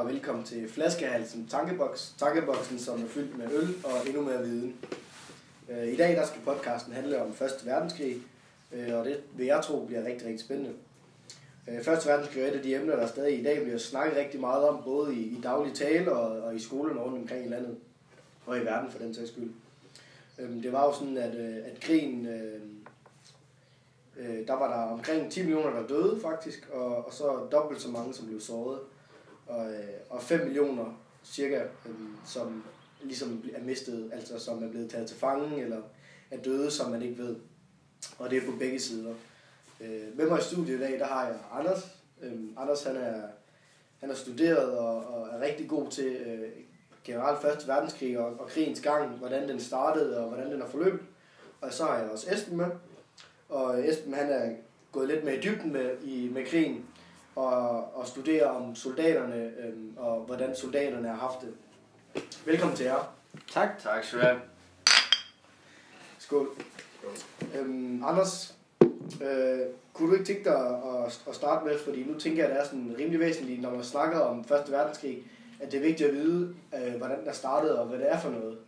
Og velkommen til Flaskehalsen Tankeboks. Tankeboksen, som er fyldt med øl og endnu mere viden. Øh, I dag der skal podcasten handle om 1. verdenskrig, øh, og det vil jeg tro bliver rigtig, rigtig spændende. Øh, 1. verdenskrig er et af de emner, der stadig i dag bliver snakket rigtig meget om, både i, i daglig tale og, og i skolen rundt omkring i landet, og i verden for den sags skyld. Øhm, det var jo sådan, at, øh, at krigen, der var der omkring 10 millioner, der døde faktisk, og, og så dobbelt så mange, som blev såret og, øh, og 5 millioner cirka, øh, som ligesom er mistet, altså som er blevet taget til fange, eller er døde, som man ikke ved. Og det er på begge sider. Øh, med mig i studiet i dag, der har jeg Anders. Øh, Anders han er, han er studeret og, og er rigtig god til øh, generelt første verdenskrig og, og krigens gang, hvordan den startede og hvordan den har forløbet. Og så har jeg også Esben med. Og Esben han er gået lidt mere i dybden med, i, med krigen, og, og studere om soldaterne øhm, og hvordan soldaterne har haft det. Velkommen til jer. Tak. Tak skal du have. Skål. Øhm, Anders, øh, kunne du ikke tænke dig at, at starte med, fordi nu tænker jeg, at det er sådan rimelig væsentligt, når man snakker om 1. verdenskrig, at det er vigtigt at vide, øh, hvordan der startede og hvad det er for noget.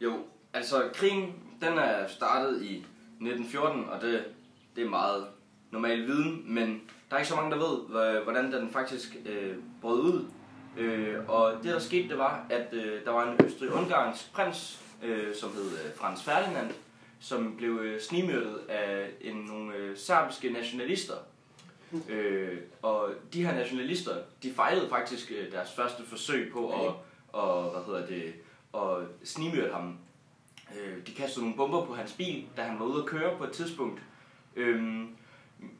Jo, altså krigen, den er startet i 1914, og det, det er meget normal viden, men der er ikke så mange, der ved, hvordan den faktisk øh, brød ud. Øh, og det, der skete, det var, at øh, der var en østrig-ungarsk prins, øh, som hed øh, Frans Ferdinand, som blev øh, snimyrdet af en, nogle øh, serbiske nationalister. Øh, og de her nationalister, de fejlede faktisk øh, deres første forsøg på at, og, hvad hedder det, at snimyrde ham. Øh, de kastede nogle bomber på hans bil, da han var ude at køre på et tidspunkt. Øh,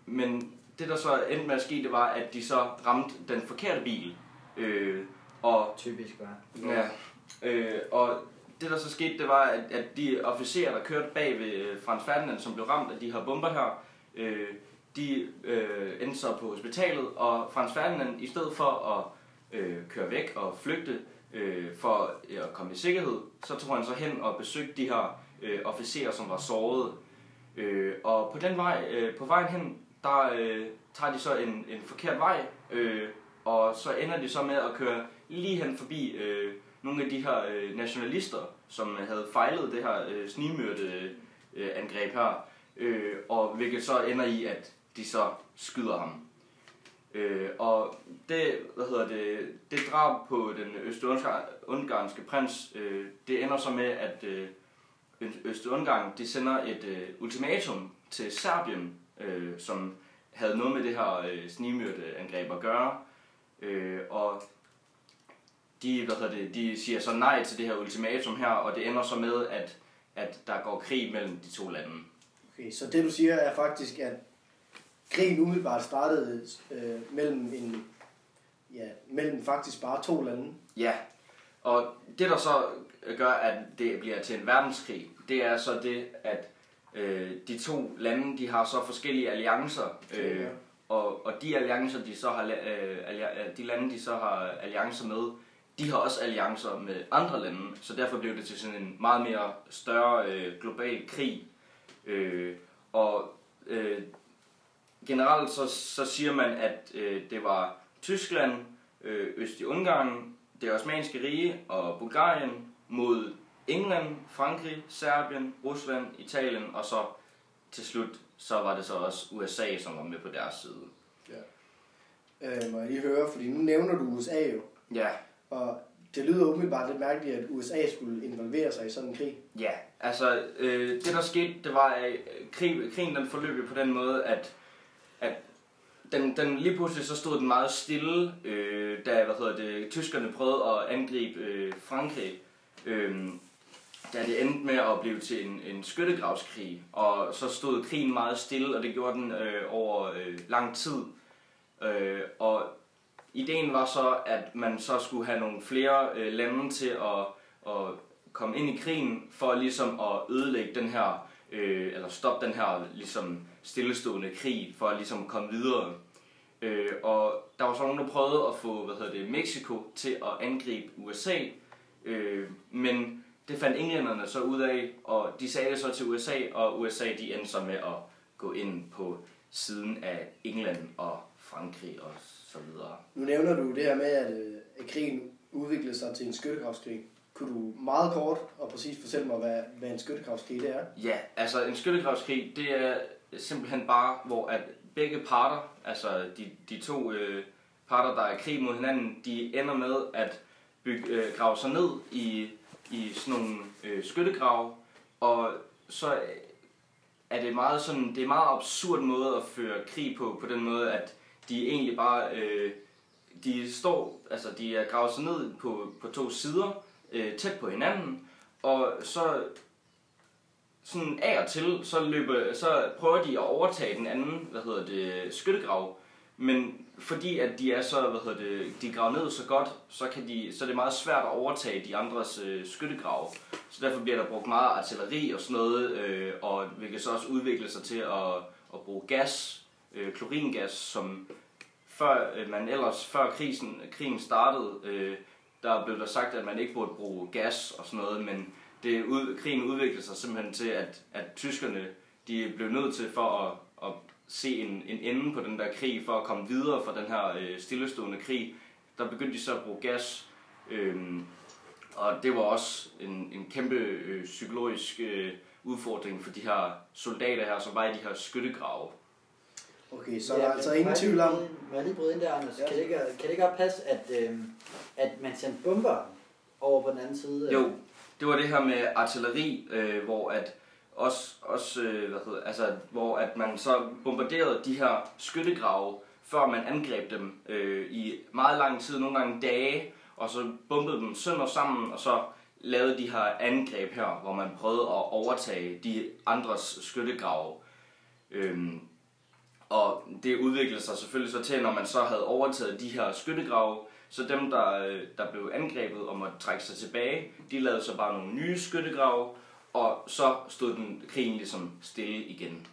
men det der så endte med at ske, det var, at de så ramte den forkerte bil. Øh, og, Typisk, hva'? ja, øh, og det der så skete, det var, at, at de officerer, der kørte bag ved øh, Frans Ferdinand, som blev ramt af de her bomber her, øh, de øh, endte så på hospitalet, og Frans Ferdinand, i stedet for at øh, køre væk og flygte øh, for øh, at komme i sikkerhed, så tog han så hen og besøgte de her øh, officerer, som var såret. Øh, og på den vej, øh, på vejen hen, der øh, tager de så en, en forkert vej, øh, og så ender de så med at køre lige hen forbi øh, nogle af de her øh, nationalister, som øh, havde fejlet det her øh, snigmyrde øh, angreb her, øh, og hvilket så ender i, at de så skyder ham. Øh, og det, hvad hedder det, det drab på den øst-ungarske prins, øh, det ender så med, at øh, Øst-Ungarn de sender et øh, ultimatum til Serbien, øh, som havde noget med det her øh, snigmyrde angreb at gøre. Øh, og de, hvad hedder det, de siger så nej til det her ultimatum her, og det ender så med, at, at der går krig mellem de to lande. Okay, så det du siger er faktisk, at krigen umiddelbart startede øh, mellem en ja, mellem faktisk bare to lande. Ja, og det der så gør, at det bliver til en verdenskrig, det er så det, at øh, de to lande, de har så forskellige alliancer, øh, Ja. og, og de alliancer, de så har, øh, allia- de lande, de så har alliancer med, de har også alliancer med andre lande, så derfor blev det til sådan en meget mere større øh, global krig. Øh, og øh, generelt så, så siger man, at øh, det var Tyskland, øh, Øst-Ungarn, det osmanske rige og Bulgarien mod England, Frankrig, Serbien, Rusland, Italien og så til slut så var det så også USA, som var med på deres side. Øh, må jeg lige høre, fordi nu nævner du USA jo, Ja, og det lyder umiddelbart lidt mærkeligt, at USA skulle involvere sig i sådan en krig. Ja, altså øh, det der skete, det var, at krig, krigen den forløb på den måde, at, at den, den lige pludselig så stod den meget stille, øh, da hvad hedder det, tyskerne prøvede at angribe øh, Frankrig. Øh, da det endte med at blive til en, en skyttegravskrig, og så stod krigen meget stille, og det gjorde den øh, over øh, lang tid. Øh, og ideen var så, at man så skulle have nogle flere øh, lande til at, at komme ind i krigen, for ligesom at ødelægge den her, øh, eller stoppe den her ligesom stillestående krig, for ligesom at ligesom komme videre. Øh, og der var så nogen, der prøvede at få, hvad hedder det, Mexico til at angribe USA, øh, men det fandt englænderne så ud af, og de sagde det så til USA, og USA de endte så med at gå ind på siden af England og Frankrig og så videre. Nu nævner du det her med, at, øh, at krigen udviklede sig til en skyttegravskrig. Kunne du meget kort og præcis fortælle mig, hvad, hvad en skyttegravskrig det er? Ja, altså en skyttegravskrig, det er simpelthen bare, hvor at begge parter, altså de, de to øh, parter, der er i krig mod hinanden, de ender med at bygge, øh, grave sig ned i, i sådan nogle øh, skyttegrave, og så er det meget sådan, det er en meget absurd måde at føre krig på, på den måde, at de egentlig bare, øh, de står, altså de er gravet sig ned på, på to sider, øh, tæt på hinanden, og så sådan af og til, så, løber, så prøver de at overtage den anden, hvad hedder det, skyttegrav. Men fordi at de er så, hvad hedder det, de graver ned så godt, så, kan de, så er det meget svært at overtage de andres øh, skyttegrave. Så derfor bliver der brugt meget artilleri og sådan noget, øh, og hvilket så også udvikler sig til at, at bruge gas, øh, kloringas, som før øh, man ellers, før krisen, krigen startede, øh, der blev der sagt, at man ikke burde bruge gas og sådan noget, men det, ud, krigen udviklede sig simpelthen til, at, at tyskerne de blev nødt til for at, at se en, en ende på den der krig, for at komme videre fra den her øh, stillestående krig. Der begyndte de så at bruge gas, øh, og det var også en, en kæmpe øh, psykologisk øh, udfordring for de her soldater her, som var i de her skyttegrave. Okay, så ja, der er altså ingen tvivl om... Må jeg lige bryde ind der, Anders? Ja. Ja. Kan, det ikke, kan det ikke godt passe, at, øh, at man sendte bomber over på den anden side? Jo, det var det her med artilleri, øh, hvor at også, også øh, hvad hedder, altså, hvor at man så bombarderede de her skyttegrave, før man angreb dem øh, i meget lang tid, nogle gange dage, og så bombede dem sønder sammen, og så lavede de her angreb her, hvor man prøvede at overtage de andres skyttegrave. Øhm, og det udviklede sig selvfølgelig så til, når man så havde overtaget de her skyttegrave, så dem, der, øh, der blev angrebet og måtte trække sig tilbage, de lavede så bare nogle nye skyttegrave, og så stod den krigen ligesom stille igen.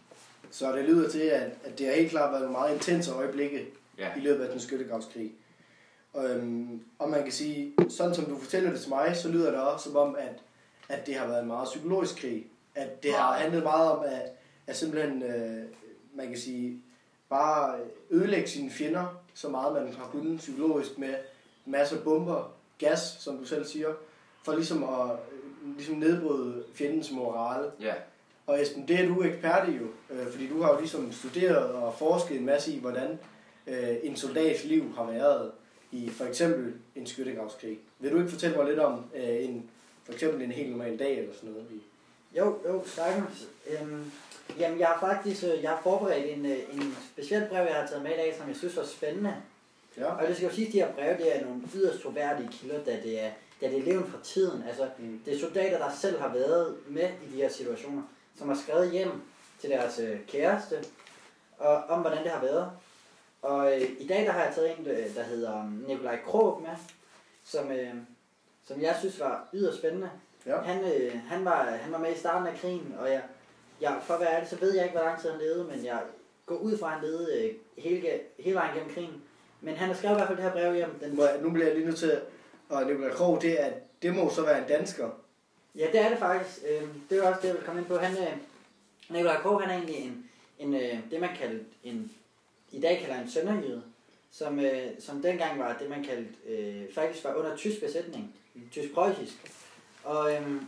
Så det lyder til, at, at det har helt klart været nogle meget intense øjeblikke Ja. i løbet af den skyttegravskrig. Og, øhm, og man kan sige, sådan som du fortæller det til mig, så lyder det også som om, at, at det har været en meget psykologisk krig. At det har handlet meget om, at, at simpelthen, øh, man kan sige, bare ødelægge sine fjender, så meget man har kunnet psykologisk med masser af bomber, gas, som du selv siger, for ligesom at øh, ligesom nedbryde fjendens morale. Ja, Og Esben, det er du ekspert i jo, øh, fordi du har jo ligesom studeret og forsket en masse i, hvordan øh, en soldats liv har været i for eksempel en skyttegravskrig. Vil du ikke fortælle mig lidt om øh, en, for eksempel en helt normal dag eller sådan noget? I, Jo, jo, sagtens. Øhm, jamen, jeg har faktisk øh, jeg har forberedt en, øh, en speciel brev, jeg har taget med i dag, som jeg synes var spændende. ja. Og det skal jo sige, at de her breve, det er nogle yderst troværdige kilder, da det er, da det er levende fra tiden. Altså, Mm. det er soldater, der selv har været med i de her situationer, som har skrevet hjem til deres øh, kæreste, og om hvordan det har været. Og øh, i dag der har jeg taget en, der hedder Nikolaj Krog med, som, øh, som jeg synes var yderst spændende. Ja. Han, øh, han, var, han var med i starten af krigen, og jeg, jeg, for at være ærlig, så ved jeg ikke, hvor lang tid han levede, men jeg går ud fra, at han levede øh, hele, hele vejen gennem krigen. Men han har skrevet i hvert fald det her brev hjem. Den, Må jeg- Nu bliver jeg lige nødt til at... Og Nicolai Krog, det, er, det må så være en dansker. Ja, det er det faktisk. Øh, det er også det, jeg vil komme ind på. Han, øh, Nikolaj Krog, han er egentlig en, en øh, det man kaldte en, i dag kalder en sønderjyde, som, øh, som dengang var det, man kaldte, øh, faktisk var under tysk besætning, tysk-preussisk. Og øh,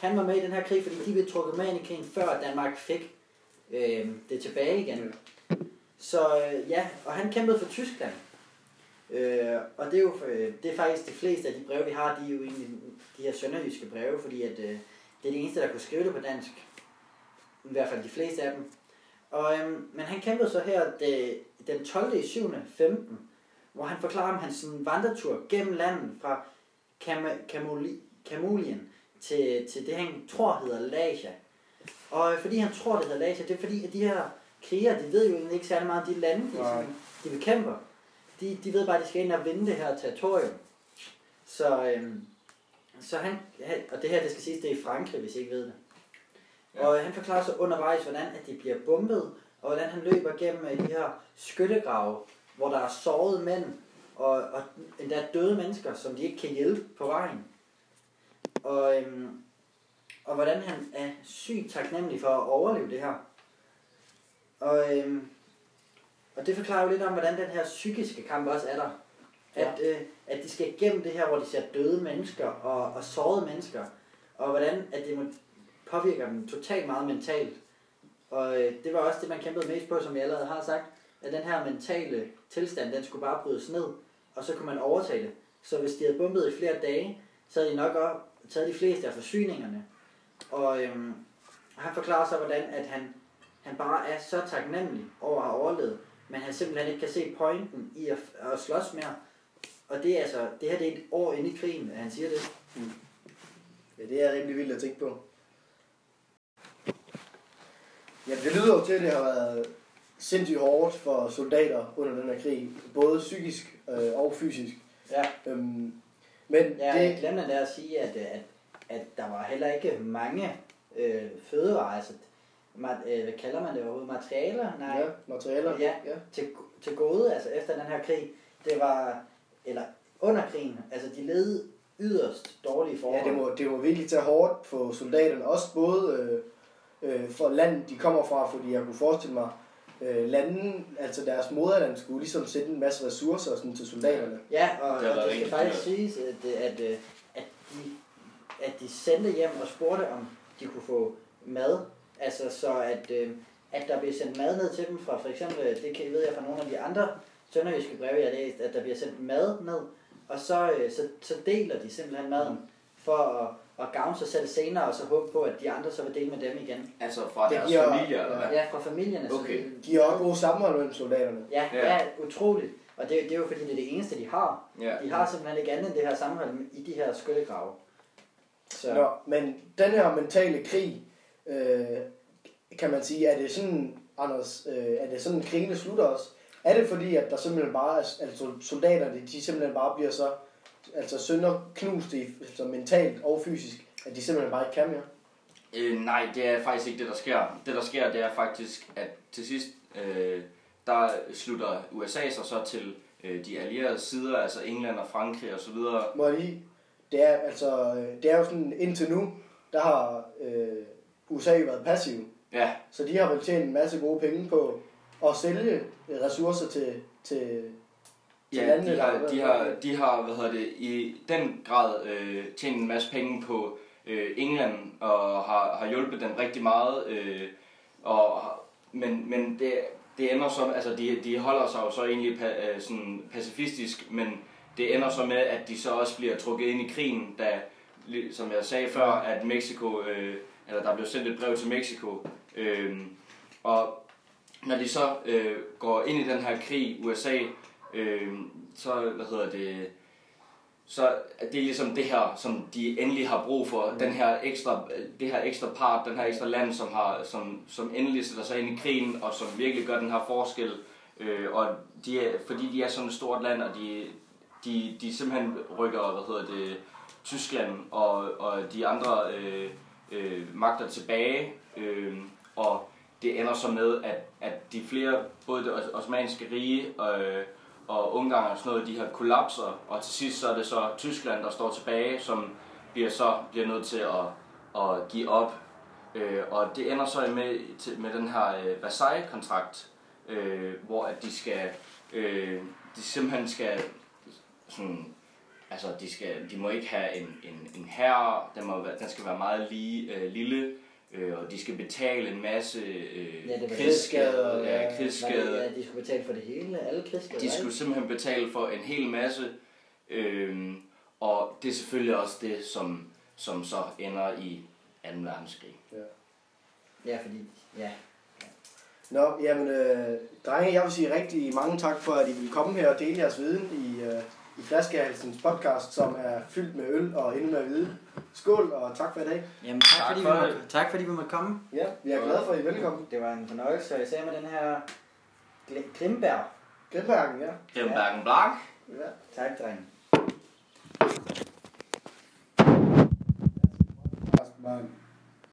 han var med i den her krig, fordi de blev trukket med ind i krigen, før Danmark fik øh, det tilbage igen. Så øh, ja, og han kæmpede for Tyskland. Øh, og det er jo øh, det er faktisk de fleste af de breve, vi har, de er jo egentlig de her sønderjyske breve, fordi at, øh, det er de eneste, der kunne skrive det på dansk. I hvert fald de fleste af dem. Og, øhm, men han kæmpede så her det, den 12. i 7. 15, hvor han forklarer om hans vandretur gennem landet fra Kam- Kamuli, Kamulien til, til det, han tror hedder Laja. Og fordi han tror, det hedder Laja, det er fordi, at de her krigere, de ved jo egentlig ikke særlig meget om de lande, de, sådan, de bekæmper. De, de ved bare, at de skal ind og vinde det her territorium. Så, øhm, så han, og det her, det skal siges, det er i Frankrig, hvis I ikke ved det. Ja. Og han forklarer så undervejs, hvordan at de bliver bombet, og hvordan han løber gennem øh, de her skyttegrave, hvor der er sårede mænd, og, og endda døde mennesker, som de ikke kan hjælpe på vejen. Og, øhm, og hvordan han er sygt taknemmelig for at overleve det her. Og, øhm, og det forklarer jo lidt om, hvordan den her psykiske kamp også er der. At, øh, at de skal igennem det her, hvor de ser døde mennesker og, og sårede mennesker. Og hvordan at det må påvirker dem totalt meget mentalt. Og øh, det var også det, man kæmpede mest på, som jeg allerede har sagt. At den her mentale tilstand, den skulle bare brydes ned. Og så kunne man overtage det. Så hvis de havde bumpet i flere dage, så havde de nok også taget de fleste af forsyningerne. Og øhm, han forklarer så, hvordan at han, han bare er så taknemmelig over at have overlevet, men han simpelthen ikke kan se pointen i at, at slås mere. Og det er altså, det her det er et år inde i krigen, at han siger det. Ja, det er rimelig vildt at tænke på. Ja, det lyder jo til, at det har været sindssygt hårdt for soldater under den her krig. Både psykisk øh, og fysisk. Ja. Øhm, men Ja, det, jeg glemte der at sige, at, øh, at, at der var heller ikke mange øh, fødevarer, altså, mat, øh, hvad kalder man det overhovedet, materialer? Nej, ja, materialer. Ja. ja. til, til gode, altså efter den her krig, det var, eller under krigen, altså de led yderst dårlige forhold. Ja, det må, det må virkelig tage hårdt på soldaterne. Også både øh, øh, for landet, de kommer fra, fordi jeg kunne forestille mig, øh, landen, altså deres moderland, skulle ligesom sætte en masse ressourcer sådan, til soldaterne. Ja, og, Det og det skal faktisk dyrt. siges, at, at, at, at, de, at de sendte hjem og spurgte, om de kunne få mad. Altså så, at, øh, at der bliver sendt mad ned til dem fra for eksempel, det kan, ved jeg fra nogle af de andre sønderjyske breve, jeg har læst, at der bliver sendt mad ned, og så, øh, så, så deler de simpelthen maden for at, at gavne sig selv senere, og så håbe på, at de andre så vil dele med dem igen. Altså fra Det deres giver- familier, eller hvad? Ja, fra familierne. Okay. Så, De har også gode sammenhold mellem soldaterne. ja, Ja. ja, utroligt. Og det, det er jo fordi, det er det eneste, de har. Ja. De har simpelthen ikke andet end det her sammenhold i de her skyttegrave. Så Nå, men den her mentale krig, øh, kan man sige, er det sådan, Anders, øh, er det sådan, krigene slutter også? Er det fordi, at der simpelthen bare, er- altså soldaterne, de simpelthen bare bliver så, altså sønder knust i, altså mentalt og fysisk, at de simpelthen bare ikke kan mere? Øh, nej, det er faktisk ikke det, der sker. Det, der sker, det er faktisk, at til sidst, øh, der slutter USA sig så til øh, de allierede sider, altså England og Frankrig og så videre. Må jeg lige, det er, altså, øh, det er jo sådan, indtil nu, der har øh, USA været passiv. Ja, Så de har vel tjent en masse gode penge på at sælge ressourcer til, til ja landene, de, der har, været- de, har, de har, hvad hedder det, i den grad øh, tjent en masse penge på øh, England og har, har hjulpet dem rigtig meget. Øh, og, men men det, det ender så, altså de, de holder sig jo så egentlig pa, øh, sådan pacifistisk, men det ender så med, at de så også bliver trukket ind i krigen, da, som jeg sagde før, at Mexico, øh, eller der blev sendt et brev til Mexico, øh, og når de så øh, går ind i den her krig, USA, øh, så, hvad hedder det, så er det ligesom det her, som de endelig har brug for, den her ekstra, det her ekstra part, den her ekstra land, som, har, som, som endelig sætter sig ind i krigen, og som virkelig gør den her forskel. Øh, og de er, fordi de er sådan et stort land, og de, de, de simpelthen rykker, hvad hedder det, Tyskland og, og de andre øh, øh, magter tilbage, øh, og det ender så med, at, at de flere, både det os- osmanniske rige øh, og Ungarn og sådan noget, de her kollapser, og til sidst så er det så Tyskland, der står tilbage, som bliver så bliver nødt til at, at give op. Øh, og det ender så med, til, med den her øh, Versailles-kontrakt, øh, hvor at de skal, øh, de simpelthen skal sådan, altså de, skal, de må ikke have en, en, en herre, den, må, den skal være meget lige, øh, lille, øh, og de skal betale en masse øh, Ja, krigsskader, ja, ja. Krigsskader. ja, de skulle betale for det hele, alle krigsskader. De skulle simpelthen betale for en hel masse, øhm, og det er selvfølgelig også det, som, som så ender i 2. verdenskrig. Ja, fordi, ja. Nå, jamen, øh, drenge, jeg vil sige rigtig mange tak for, at I vil komme her og dele jeres viden i, øh, i Flaskehalsens podcast, som er fyldt med øl og endnu mere viden. Skål, og tak for i dag. Jamen, tak, Tak fordi, for vi måtte, tak fordi vi måtte komme. Ja, vi er glade for, at I er velkommen. Det var en fornøjelse, og især med den her Glimberg. Grindbergen, ja. Grimbergen Blanc. ja. Tak, dreng. Man.